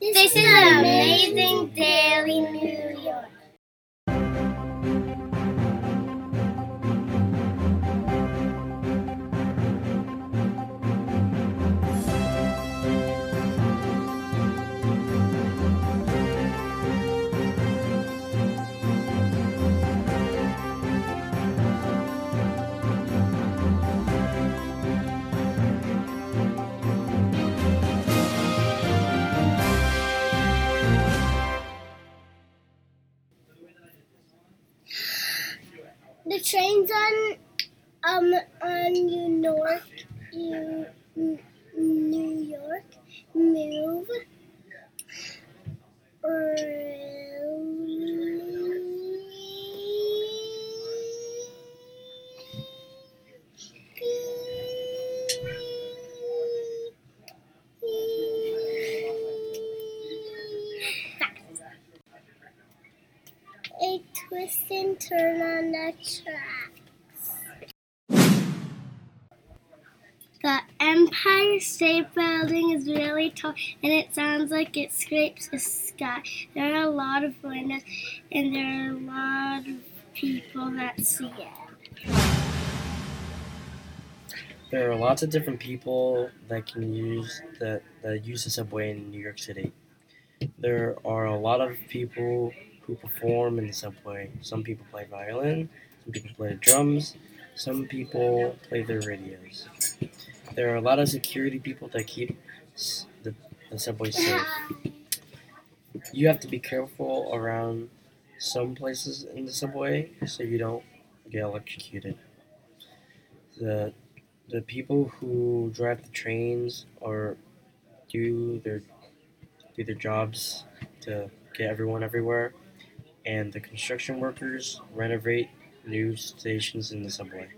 This is Amazing Daily New York. The trains on um on New York, New York move a twist and turn on the tracks. The Empire State Building is really tall and it sounds like it scrapes the sky. There are a lot of windows and there are a lot of people that see it. There are lots of different people that can use that, that use the subway in New York City. There are a lot of people who perform in the subway. Some people play violin, some people play drums, some people play their radios. There are a lot of security people that keep the, the subway safe. You have to be careful around some places in the subway so you don't get electrocuted. The the people who drive the trains or do their do their jobs to get everyone everywhere and the construction workers renovate new stations in the subway.